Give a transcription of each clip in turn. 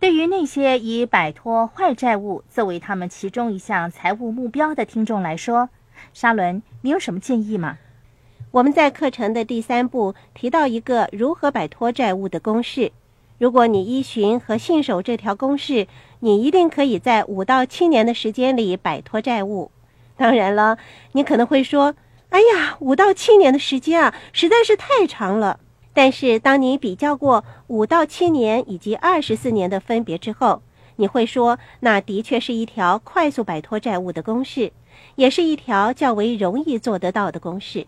对于那些以摆脱坏债务作为他们其中一项财务目标的听众来说，沙伦，你有什么建议吗？我们在课程的第三步提到一个如何摆脱债务的公式。如果你依循和信守这条公式，你一定可以在五到七年的时间里摆脱债务。当然了，你可能会说：“哎呀，五到七年的时间啊，实在是太长了。”但是，当你比较过五到七年以及二十四年的分别之后，你会说，那的确是一条快速摆脱债务的公式，也是一条较为容易做得到的公式。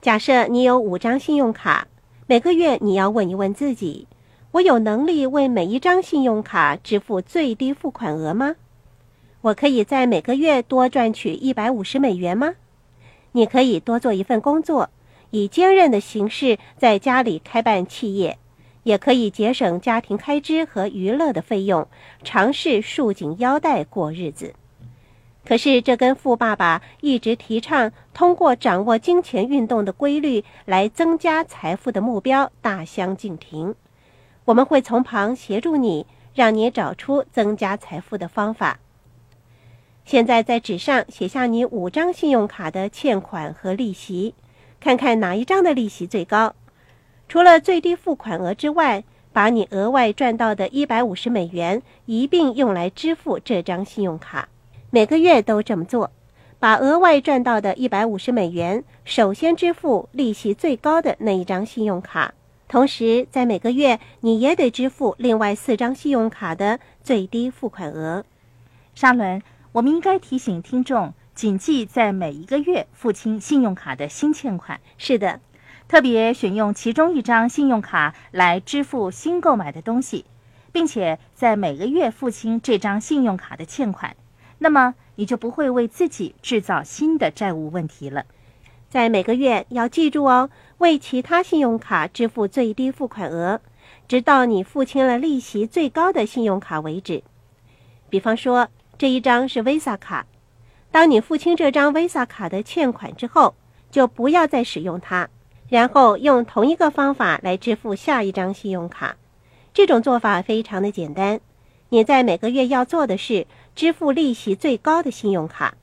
假设你有五张信用卡，每个月你要问一问自己：我有能力为每一张信用卡支付最低付款额吗？我可以在每个月多赚取一百五十美元吗？你可以多做一份工作。以兼任的形式在家里开办企业，也可以节省家庭开支和娱乐的费用，尝试束紧腰带过日子。可是，这跟富爸爸一直提倡通过掌握金钱运动的规律来增加财富的目标大相径庭。我们会从旁协助你，让你找出增加财富的方法。现在，在纸上写下你五张信用卡的欠款和利息。看看哪一张的利息最高？除了最低付款额之外，把你额外赚到的一百五十美元一并用来支付这张信用卡。每个月都这么做，把额外赚到的一百五十美元首先支付利息最高的那一张信用卡，同时在每个月你也得支付另外四张信用卡的最低付款额。沙伦，我们应该提醒听众。谨记在每一个月付清信用卡的新欠款。是的，特别选用其中一张信用卡来支付新购买的东西，并且在每个月付清这张信用卡的欠款，那么你就不会为自己制造新的债务问题了。在每个月要记住哦，为其他信用卡支付最低付款额，直到你付清了利息最高的信用卡为止。比方说，这一张是 Visa 卡。当你付清这张 Visa 卡的欠款之后，就不要再使用它，然后用同一个方法来支付下一张信用卡。这种做法非常的简单。你在每个月要做的是支付利息最高的信用卡。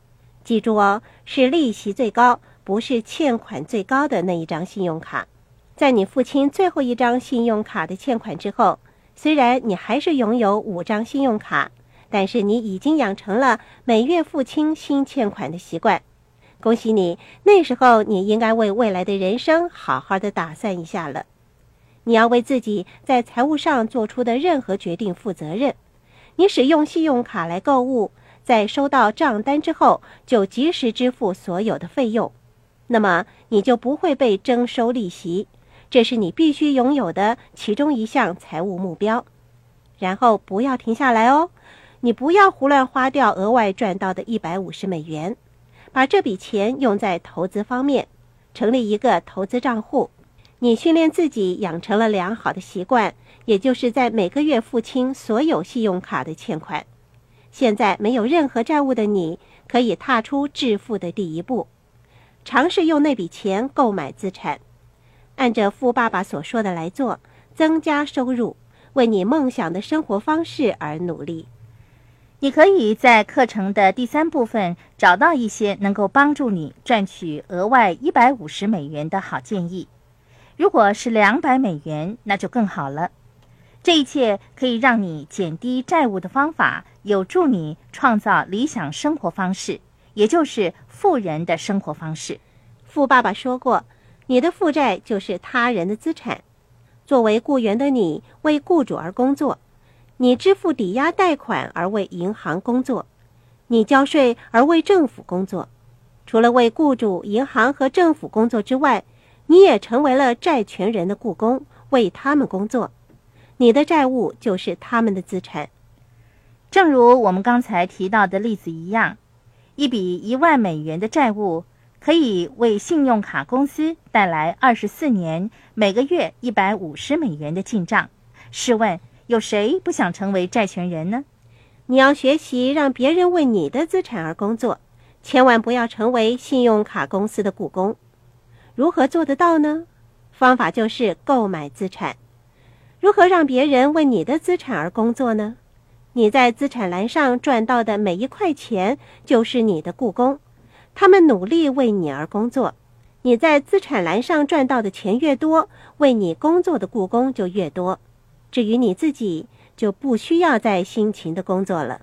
记住哦，是利息最高，不是欠款最高的那一张信用卡。在你付清最后一张信用卡的欠款之后，虽然你还是拥有五张信用卡。但是你已经养成了每月付清新欠款的习惯，恭喜你！那时候你应该为未来的人生好好的打算一下了。你要为自己在财务上做出的任何决定负责任。你使用信用卡来购物，在收到账单之后就及时支付所有的费用，那么你就不会被征收利息。这是你必须拥有的其中一项财务目标。然后不要停下来哦。你不要胡乱花掉额外赚到的一百五十美元，把这笔钱用在投资方面，成立一个投资账户。你训练自己养成了良好的习惯，也就是在每个月付清所有信用卡的欠款。现在没有任何债务的你，可以踏出致富的第一步，尝试用那笔钱购买资产，按着富爸爸所说的来做，增加收入，为你梦想的生活方式而努力。你可以在课程的第三部分找到一些能够帮助你赚取额外一百五十美元的好建议。如果是两百美元，那就更好了。这一切可以让你减低债务的方法，有助你创造理想生活方式，也就是富人的生活方式。富爸爸说过：“你的负债就是他人的资产。”作为雇员的你，为雇主而工作。你支付抵押贷款而为银行工作，你交税而为政府工作。除了为雇主、银行和政府工作之外，你也成为了债权人的雇工，为他们工作。你的债务就是他们的资产。正如我们刚才提到的例子一样，一笔一万美元的债务可以为信用卡公司带来二十四年每个月一百五十美元的进账。试问？有谁不想成为债权人呢？你要学习让别人为你的资产而工作，千万不要成为信用卡公司的雇工。如何做得到呢？方法就是购买资产。如何让别人为你的资产而工作呢？你在资产栏上赚到的每一块钱就是你的雇工，他们努力为你而工作。你在资产栏上赚到的钱越多，为你工作的雇工就越多。至于你自己，就不需要再辛勤的工作了。